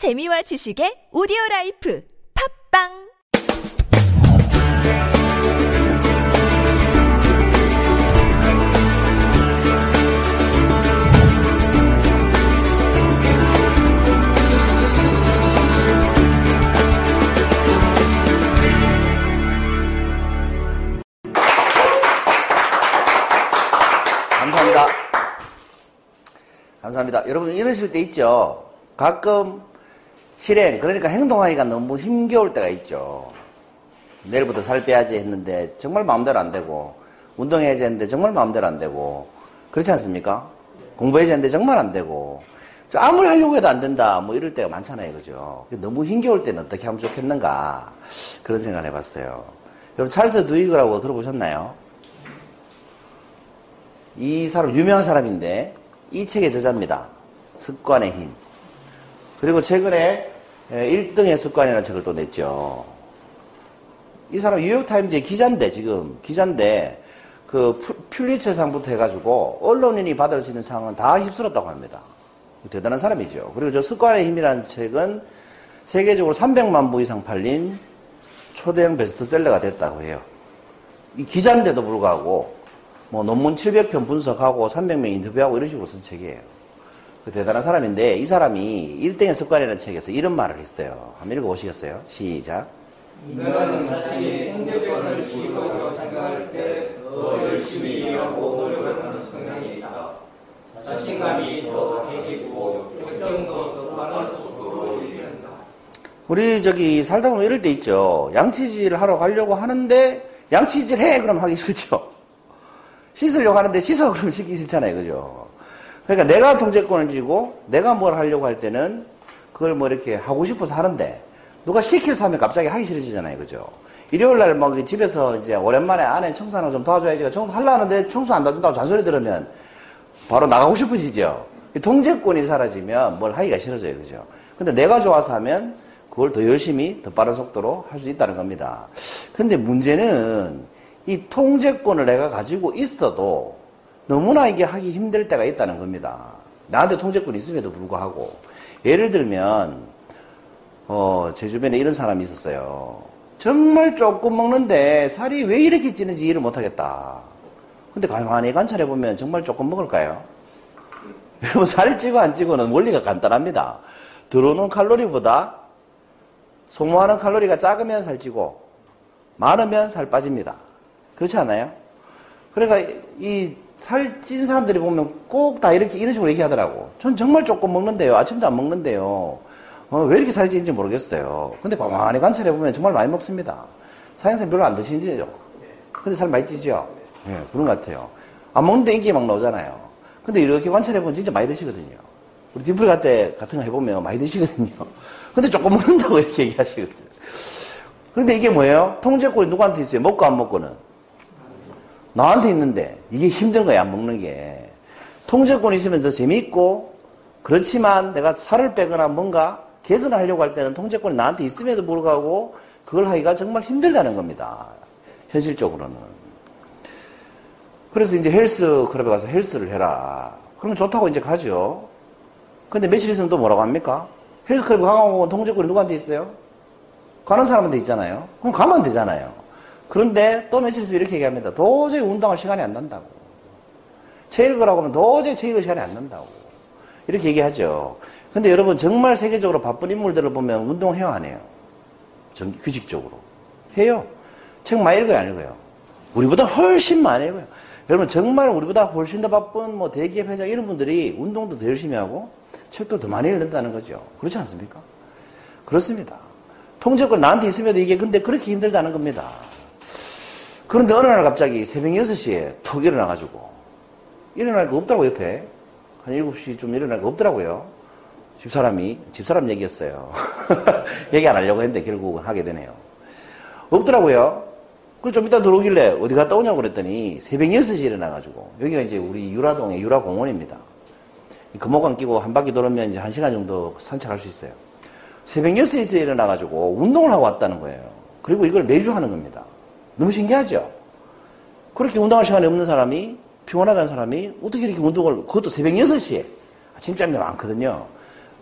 재미와 지식의 오디오 라이프 팝빵 감사합니다. 감사합니다. 여러분 이러실 때 있죠. 가끔 실행 그러니까 행동하기가 너무 힘겨울 때가 있죠. 내일부터 살 빼야지 했는데 정말 마음대로 안 되고 운동해야지 했는데 정말 마음대로 안 되고 그렇지 않습니까? 공부해야지 했는데 정말 안 되고 저 아무리 하려고 해도 안 된다 뭐 이럴 때가 많잖아요. 그죠? 너무 힘겨울 때는 어떻게 하면 좋겠는가 그런 생각을 해봤어요. 여러분 찰스 두이그라고 들어보셨나요? 이 사람 유명한 사람인데 이 책의 저자입니다. 습관의 힘. 그리고 최근에 1등의 습관이라는 책을 또 냈죠. 이 사람 뉴욕타임즈의 기자인데 지금 기자인데 그 퓰리처상부터 해가지고 언론인이 받을 수 있는 상은 다 휩쓸었다고 합니다. 대단한 사람이죠. 그리고 저 습관의 힘이라는 책은 세계적으로 300만 부 이상 팔린 초대형 베스트셀러가 됐다고 해요. 이 기자인데도 불구하고 뭐 논문 700편 분석하고 300명 인터뷰하고 이런 식으로 쓴 책이에요. 그 대단한 사람인데 이 사람이 1등의 습관이라는 책에서 이런 말을 했어요. 한번 읽어보시겠어요? 시작. 인간은 자신이 통제권을 쥐고 있다고 생각할 때 더 열심히 일하고 노력을 하는 성향이 있다. 자신감이 더 강해지고 결정도 더 빠른 속도로 이른다. 우리 저기 살다 보면 이럴 때 있죠. 양치질 하러 가려고 하는데 양치질 해! 그럼 하기 싫죠. 씻으려고 하는데 씻어! 그러면 씻기 싫잖아요. 그죠? 그러니까 내가 통제권을 쥐고 내가 뭘 하려고 할 때는 그걸 뭐 이렇게 하고 싶어서 하는데 누가 시켜서 하면 갑자기 하기 싫어지잖아요. 그죠? 일요일 날뭐 집에서 이제 오랜만에 아내 청소하는 거좀 도와줘야지. 청소 하려 하는데 청소 안 도와준다고 잔소리 들으면 바로 나가고 싶어지죠. 통제권이 사라지면 뭘 하기가 싫어져요. 그죠? 근데 내가 좋아서 하면 그걸 더 열심히 더 빠른 속도로 할 수 있다는 겁니다. 근데 문제는 이 통제권을 내가 가지고 있어도 너무나 이게 하기 힘들 때가 있다는 겁니다. 나한테 통제권이 있음에도 불구하고 예를 들면 어, 제 주변에 이런 사람이 있었어요. 정말 조금 먹는데 살이 왜 이렇게 찌는지 이해를 못하겠다. 근데 가만히 관찰해보면 정말 조금 먹을까요? 여러분, 살 찌고 안 찌고는 원리가 간단합니다. 들어오는 칼로리보다 소모하는 칼로리가 작으면 살찌고 많으면 살 빠집니다. 그렇지 않아요? 그러니까 이 살찐 사람들이 보면 꼭 다 이렇게 이런 식으로 얘기하더라고. 전 정말 조금 먹는데요. 아침도 안 먹는데요. 어, 왜 이렇게 찌는지 모르겠어요. 근데 가만히 관찰해 보면 정말 많이 먹습니다. 사장님 별로 안 드시죠? 근데 살 많이 찌죠? 예, 네, 그런 것 같아요. 안 먹는데 인기 막 나오잖아요. 근데 이렇게 관찰해 보면 진짜 많이 드시거든요. 우리 dim플 같은 같은 거 해보면 많이 드시거든요. 근데 조금 먹는다고 이렇게 얘기하시거든요. 그런데 이게 뭐예요? 통제권이 누구한테 있어요? 먹고 안 먹고는? 나한테 있는데 이게 힘든 거야, 안 먹는 게. 통제권이 있으면 더 재미있고 그렇지만 내가 살을 빼거나 뭔가 개선을 하려고 할 때는 통제권이 나한테 있음에도 불구하고 그걸 하기가 정말 힘들다는 겁니다. 현실적으로는. 그래서 이제 헬스 클럽에 가서 헬스를 해라. 그러면 좋다고 이제 가죠. 근데 며칠 있으면 또 뭐라고 합니까? 헬스 클럽 가고 통제권이 누구한테 있어요? 가는 사람한테 있잖아요. 그럼 가면 되잖아요. 그런데 또 며칠 있으면 이렇게 얘기합니다. 도저히 운동할 시간이 안 난다고. 체일 거라고 하면 도저히 체일 시간이 안 난다고. 이렇게 얘기하죠. 근데 여러분 정말 세계적으로 바쁜 인물들을 보면 운동 해요 안 해요? 정, 규칙적으로. 해요. 책 많이 읽어요 안 읽어요? 우리보다 훨씬 많이 읽어요. 여러분 정말 우리보다 훨씬 더 바쁜 뭐 대기업 회장 이런 분들이 운동도 더 열심히 하고 책도 더 많이 읽는다는 거죠. 그렇지 않습니까? 그렇습니다. 통제권 나한테 있음에도 이게 근데 그렇게 힘들다는 겁니다. 그런데 어느 날 갑자기 새벽 6시에 턱 일어나가지고 일어날 거 없더라고 옆에 한 7시 좀 일어날 거 없더라고요. 집사람이 집사람 얘기였어요. 얘기 안 하려고 했는데 결국은 하게 되네요. 없더라고요. 그래서 좀 이따 들어오길래 어디 갔다 오냐고 그랬더니 새벽 6시에 일어나가지고 여기가 이제 우리 유라동의 유라공원입니다. 금호강 끼고 한 바퀴 돌으면 이제 한 시간 정도 산책할 수 있어요. 새벽 6시에 일어나가지고 운동을 하고 왔다는 거예요. 그리고 이걸 매주 하는 겁니다. 너무 신기하죠? 그렇게 운동할 시간이 없는 사람이, 피곤하다는 사람이 어떻게 이렇게 운동을, 그것도 새벽 6시에, 아침잠이 많거든요.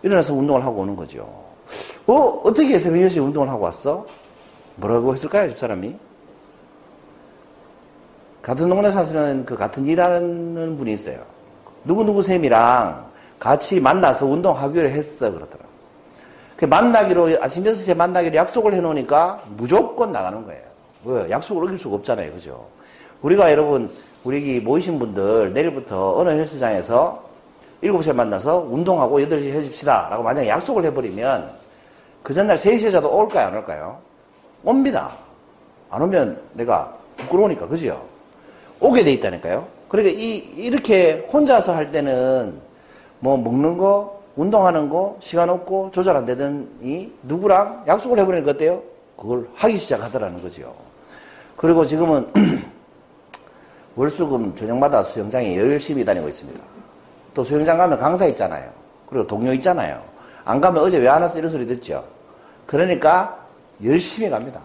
일어나서 운동을 하고 오는 거죠. 어, 어떻게 새벽 6시 운동을 하고 왔어? 뭐라고 했을까요, 집사람이? 같은 동네 사시는 그 같은 일하는 분이 있어요. 누구누구 쌤이랑 같이 만나서 운동하기로 했어. 그러더라. 그 만나기로, 아침 6시에 만나기로 약속을 해놓으니까 무조건 나가는 거예요. 왜? 약속을 어길 수가 없잖아요. 그죠? 우리가 여러분, 우리 모이신 분들 내일부터 어느 헬스장에서 7시에 만나서 운동하고 8시에 해줍시다. 라고 만약에 약속을 해버리면 그 전날 3시에 자도 올까요? 안 올까요? 옵니다. 안 오면 내가 부끄러우니까. 그죠? 오게 돼 있다니까요. 그러니까 이, 이렇게 혼자서 할 때는 뭐 먹는 거, 운동하는 거, 시간 없고 조절 안 되더니 누구랑 약속을 해버리는 것 어때요? 그걸 하기 시작하더라는 거죠. 그리고 지금은 월수금 저녁마다 수영장에 열심히 다니고 있습니다. 또 수영장 가면 강사 있잖아요. 그리고 동료 있잖아요. 안 가면 어제 왜 안 왔어? 이런 소리 듣죠. 그러니까 열심히 갑니다.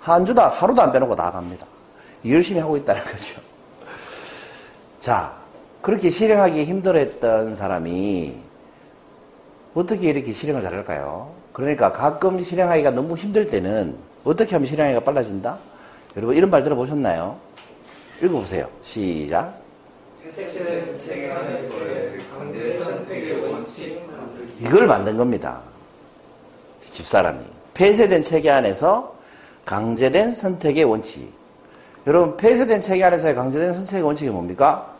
한 주도, 하루도 안 빼놓고 다 갑니다. 열심히 하고 있다는 거죠. 자, 그렇게 실행하기 힘들었던 사람이 어떻게 이렇게 실행을 잘할까요? 그러니까 가끔 실행하기가 너무 힘들 때는 어떻게 하면 실행하기가 빨라진다? 여러분 이런 말 들어보셨나요? 읽어보세요. 시작. 이걸 만든 겁니다. 집사람이. 폐쇄된 체계 안에서 강제된 선택의 원칙. 여러분, 폐쇄된 체계 안에서의 강제된 선택의 원칙이 뭡니까?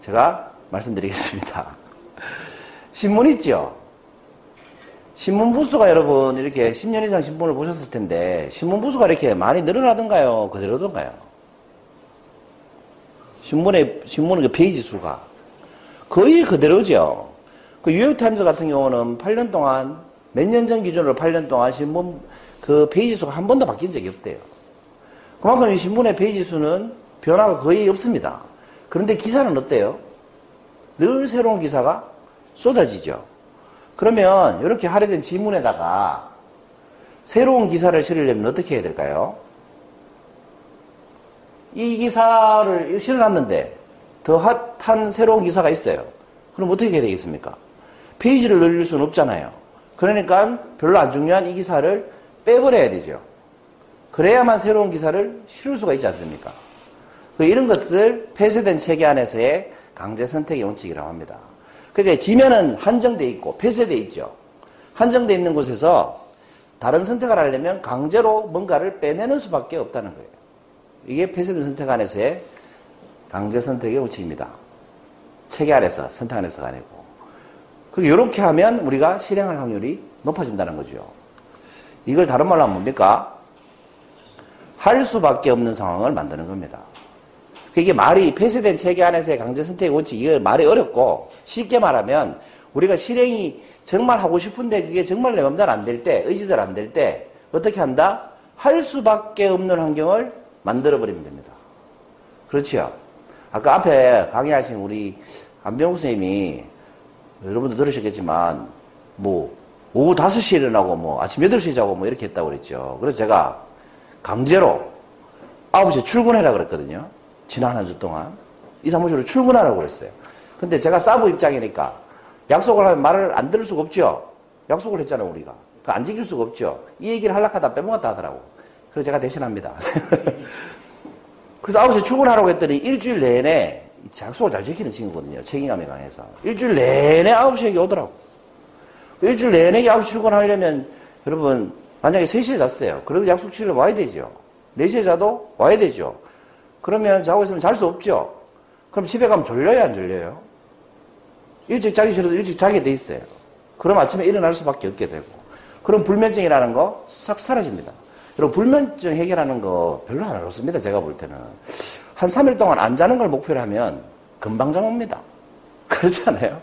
제가 말씀드리겠습니다. 신문 있죠? 신문 부수가 여러분, 이렇게 10년 이상 신문을 보셨을 텐데, 신문 부수가 이렇게 많이 늘어나던가요? 그대로던가요? 신문의, 신문의 그 페이지 수가. 거의 그대로죠. 그 뉴욕타임즈 같은 경우는 8년 동안, 몇 년 전 기준으로 8년 동안 신문 그 페이지 수가 한 번도 바뀐 적이 없대요. 그만큼 이 신문의 페이지 수는 변화가 거의 없습니다. 그런데 기사는 어때요? 늘 새로운 기사가 쏟아지죠. 그러면 이렇게 할애된 지문에다가 새로운 기사를 실으려면 어떻게 해야 될까요? 이 기사를 실어놨는데 더 핫한 새로운 기사가 있어요. 그럼 어떻게 해야 되겠습니까? 페이지를 늘릴 수는 없잖아요. 그러니까 별로 안 중요한 이 기사를 빼버려야 되죠. 그래야만 새로운 기사를 실을 수가 있지 않습니까? 그 이런 것을 폐쇄된 체계 안에서의 강제 선택의 원칙이라고 합니다. 그러니까 지면은 한정돼 있고 폐쇄돼 있죠. 한정돼 있는 곳에서 다른 선택을 하려면 강제로 뭔가를 빼내는 수밖에 없다는 거예요. 이게 폐쇄된 선택 안에서의 강제 선택의 원칙입니다. 체계 안에서 선택 안에서가 아니고. 이렇게 하면 우리가 실행할 확률이 높아진다는 거죠. 이걸 다른 말로 하면 뭡니까? 할 수밖에 없는 상황을 만드는 겁니다. 이게 말이 폐쇄된 체계 안에서의 강제 선택의 원칙, 이거 말이 어렵고 쉽게 말하면 우리가 실행이 정말 하고 싶은데 그게 정말 내 맘대로 안 될 때, 의지대로 안 될 때 어떻게 한다? 할 수밖에 없는 환경을 만들어 버리면 됩니다. 그렇지요? 아까 앞에 강의하신 우리 안병우 선생님이 여러분도 들으셨겠지만 뭐 오후 5시에 일어나고 뭐 아침 8시에 자고 뭐 이렇게 했다고 그랬죠. 그래서 제가 강제로 9시에 출근해라 그랬거든요. 지난 한 주 동안. 이 사무실로 출근하라고 그랬어요. 근데 제가 사부 입장이니까 약속을 하면 말을 안 들을 수가 없죠. 약속을 했잖아요, 우리가. 안 지킬 수가 없죠. 이 얘기를 하려고 하다 빼먹었다 하더라고. 그래서 제가 대신합니다. 그래서 9시에 출근하라고 했더니 일주일 내내 약속을 잘 지키는 친구거든요. 책임감이 강해서. 일주일 내내 9시에 여기 오더라고. 일주일 내내 9시 출근하려면 여러분 만약에 3시에 잤어요. 그래도 약속 치러 와야 되죠. 4시에 자도 와야 되죠. 그러면 자고 있으면 잘 수 없죠. 그럼 집에 가면 졸려요, 안 졸려요? 일찍 자기 싫어도 일찍 자게 돼 있어요. 그럼 아침에 일어날 수밖에 없게 되고. 그럼 불면증이라는 거 싹 사라집니다. 여러분, 불면증 해결하는 거 별로 안 어렵습니다. 제가 볼 때는. 한 3일 동안 안 자는 걸 목표로 하면 금방 잠옵니다. 그렇잖아요?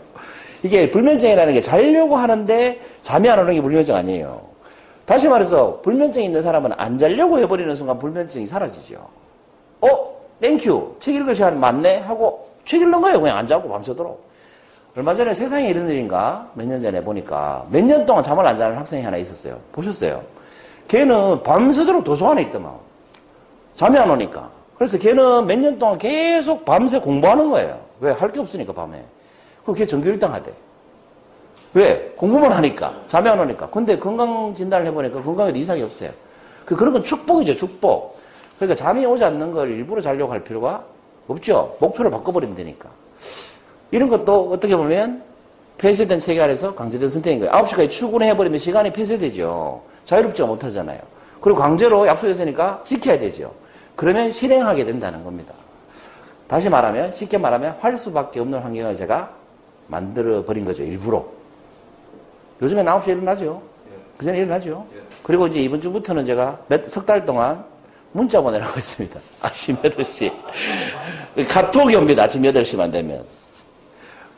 이게 불면증이라는 게 자려고 하는데 잠이 안 오는 게 불면증 아니에요. 다시 말해서 불면증 있는 사람은 안 자려고 해버리는 순간 불면증이 사라지죠. 어? Thank you. 책 읽을 시간 맞네? 하고 책 읽는 거예요. 그냥 안 자고 밤새도록. 얼마 전에 세상에 이런 일인가 몇 년 전에 보니까 몇 년 동안 잠을 안 자는 학생이 하나 있었어요. 보셨어요? 걔는 밤새도록 도서관에 있더만. 잠이 안 오니까. 그래서 걔는 몇 년 동안 계속 밤새 공부하는 거예요. 왜? 할 게 없으니까 밤에. 그럼 걔 전교 1등 하대. 왜? 공부만 하니까. 잠이 안 오니까. 근데 건강 진단을 해보니까 건강에도 이상이 없어요. 그, 그런 건 축복이죠, 축복. 그러니까 잠이 오지 않는 걸 일부러 자려고 할 필요가 없죠. 목표를 바꿔버리면 되니까. 이런 것도 어떻게 보면 폐쇄된 체계 아래서 강제된 선택인 거예요. 9시까지 출근해버리면 시간이 폐쇄되죠. 자유롭지가 못하잖아요. 그리고 강제로 약속했으니까 지켜야 되죠. 그러면 실행하게 된다는 겁니다. 다시 말하면, 쉽게 말하면 할 수밖에 없는 환경을 제가 만들어버린 거죠, 일부러. 요즘엔 9시에 일어나죠. 그전에 일어나죠. 그리고 이제 이번 주부터는 제가 석달 동안 문자 보내라고 했습니다. 아침 8시. 카톡이 옵니다. 아침 8시만 되면.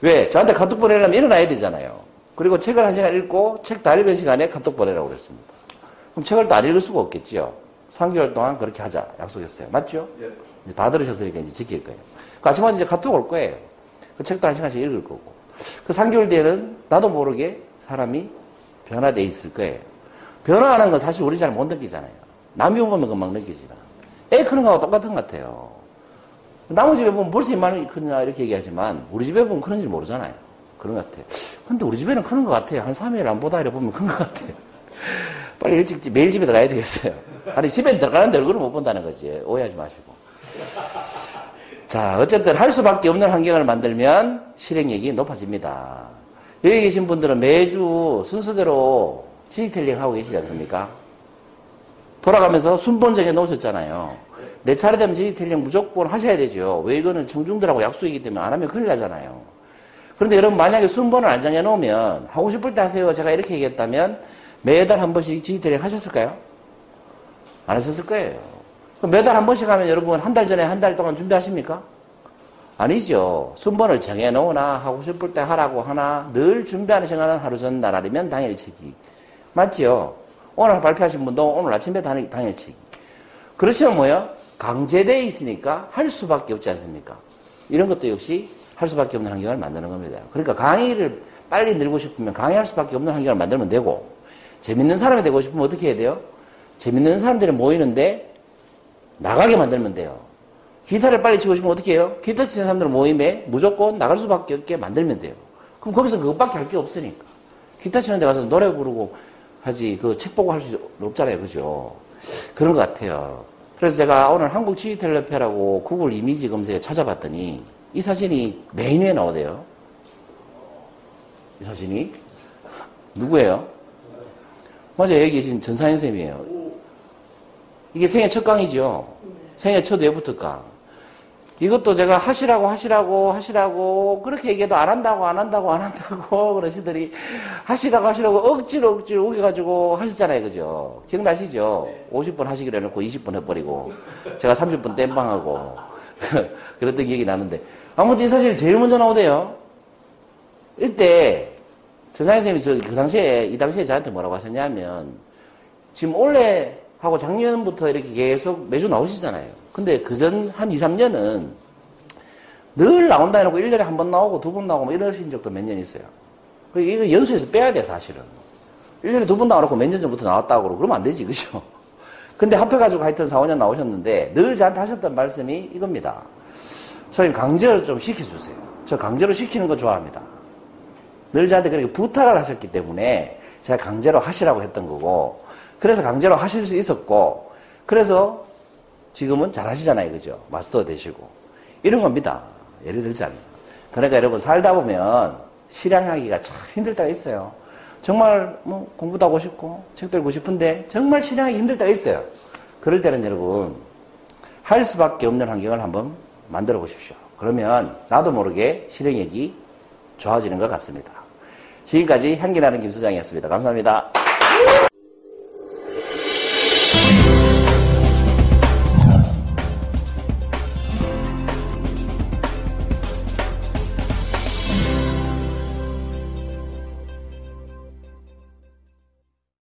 왜? 저한테 카톡 보내려면 일어나야 되잖아요. 그리고 책을 한 시간 읽고 책 다 읽은 시간에 카톡 보내라고 그랬습니다. 그럼 책을 다 읽을 수가 없겠죠. 3개월 동안 그렇게 하자 약속했어요. 맞죠? 예. 다 들으셨으니까 이제 지킬 거예요. 그 아침마다 이제 카톡 올 거예요. 그 책도 한 시간씩 읽을 거고. 그 3개월 뒤에는 나도 모르게 사람이 변화돼 있을 거예요. 변화하는 건 사실 우리 잘 못 느끼잖아요. 남이 보면 금방 느끼지만. 애 크는 거하고 똑같은 것 같아요. 남의 집에 보면 벌써 이만이 크냐 이렇게 얘기하지만 우리 집에 보면 크는지 모르잖아요. 그런 것 같아요. 근데 우리 집에는 크는 것 같아요. 한 3일 안 보다 이래 보면 큰것 같아요. 빨리 일찍 매일 집에 들어가야 되겠어요. 아니 집에 들어가는데 얼굴을 못 본다는 거지. 오해하지 마시고. 자 어쨌든 할 수밖에 없는 환경을 만들면 실행력이 높아집니다. 여기 계신 분들은 매주 순서대로 지지텔링 하고 계시지 않습니까? 돌아가면서 순번 정해 놓으셨잖아요. 내 차례 되면 지지텔링 무조건 하셔야 되죠. 왜 이거는 청중들하고 약속이기 때문에 안 하면 큰일 나잖아요. 그런데 여러분 만약에 순번을 안 정해 놓으면 하고 싶을 때 하세요. 제가 이렇게 얘기했다면 매달 한 번씩 지지텔링 하셨을까요? 안 하셨을 거예요. 매달 한 번씩 하면 여러분 한 달 전에 한 달 동안 준비하십니까? 아니죠. 순번을 정해놓으나 하고 싶을 때 하라고 하나 늘 준비하는 시간은 하루 전 날아리면 당일치기. 맞지요? 오늘 발표하신 분도 오늘 아침에 당일치기. 그렇지만 뭐요? 강제되어 있으니까 할 수밖에 없지 않습니까? 이런 것도 역시 할 수밖에 없는 환경을 만드는 겁니다. 그러니까 강의를 빨리 늘고 싶으면 강의할 수밖에 없는 환경을 만들면 되고 재밌는 사람이 되고 싶으면 어떻게 해야 돼요? 재밌는 사람들이 모이는데 나가게 만들면 돼요. 기타를 빨리 치고 싶으면 어떻게 해요? 기타 치는 사람들 모임에 무조건 나갈 수밖에 없게 만들면 돼요. 그럼 거기서 그것밖에 할 게 없으니까. 기타 치는 데 가서 노래 부르고 하지, 그 책 보고 할 수 없잖아요. 그죠? 그런 것 같아요. 그래서 제가 오늘 한국 지휘텔레페라고 구글 이미지 검색에 찾아봤더니 이 사진이 메인에 나오대요. 이 사진이. 누구예요? 맞아요. 여기 계신 전사현 쌤이에요. 이게 생애 첫 강이죠. 생애 첫 외부터 강. 이것도 제가 하시라고 하시라고 하시라고 그렇게 얘기해도 안 한다고 안 한다고 안 한다고 그러시더니 하시라고 하시라고 억지로 억지로 우겨가지고 하셨잖아요. 그죠? 기억나시죠? 50분 하시기로 해놓고 20분 해버리고 제가 30분 땜빵하고 그랬던 기억이 나는데 아무튼 이 사실 제일 먼저 나오대요. 이때 전상현 선생님이 그 당시에 이 당시에 저한테 뭐라고 하셨냐면 지금 올해 하고 작년부터 이렇게 계속 매주 나오시잖아요. 근데 그전 한 2, 3년은 늘 나온다 해놓고 1년에 한 번 나오고 두 번 나오고 뭐 이러신 적도 몇 년 있어요. 그 이거 연수에서 빼야 돼, 사실은. 1년에 두 번 나와놓고 몇 년 전부터 나왔다고 그러고 그러면 안 되지, 그죠? 근데 합해가지고 하여튼 4, 5년 나오셨는데 늘 저한테 하셨던 말씀이 이겁니다. 선생님, 강제로 좀 시켜주세요. 저 강제로 시키는 거 좋아합니다. 늘 저한테 그렇게 부탁을 하셨기 때문에 제가 강제로 하시라고 했던 거고, 그래서 강제로 하실 수 있었고, 그래서 지금은 잘 하시잖아요. 그죠? 마스터 되시고. 이런 겁니다. 예를 들자면. 그러니까 여러분 살다 보면 실행하기가 참 힘들 때가 있어요. 정말 뭐 공부도 하고 싶고 책도 읽고 싶은데 정말 실행하기 힘들 때가 있어요. 그럴 때는 여러분 할 수밖에 없는 환경을 한번 만들어 보십시오. 그러면 나도 모르게 실행력이 좋아지는 것 같습니다. 지금까지 향기나는 김수장이었습니다. 감사합니다.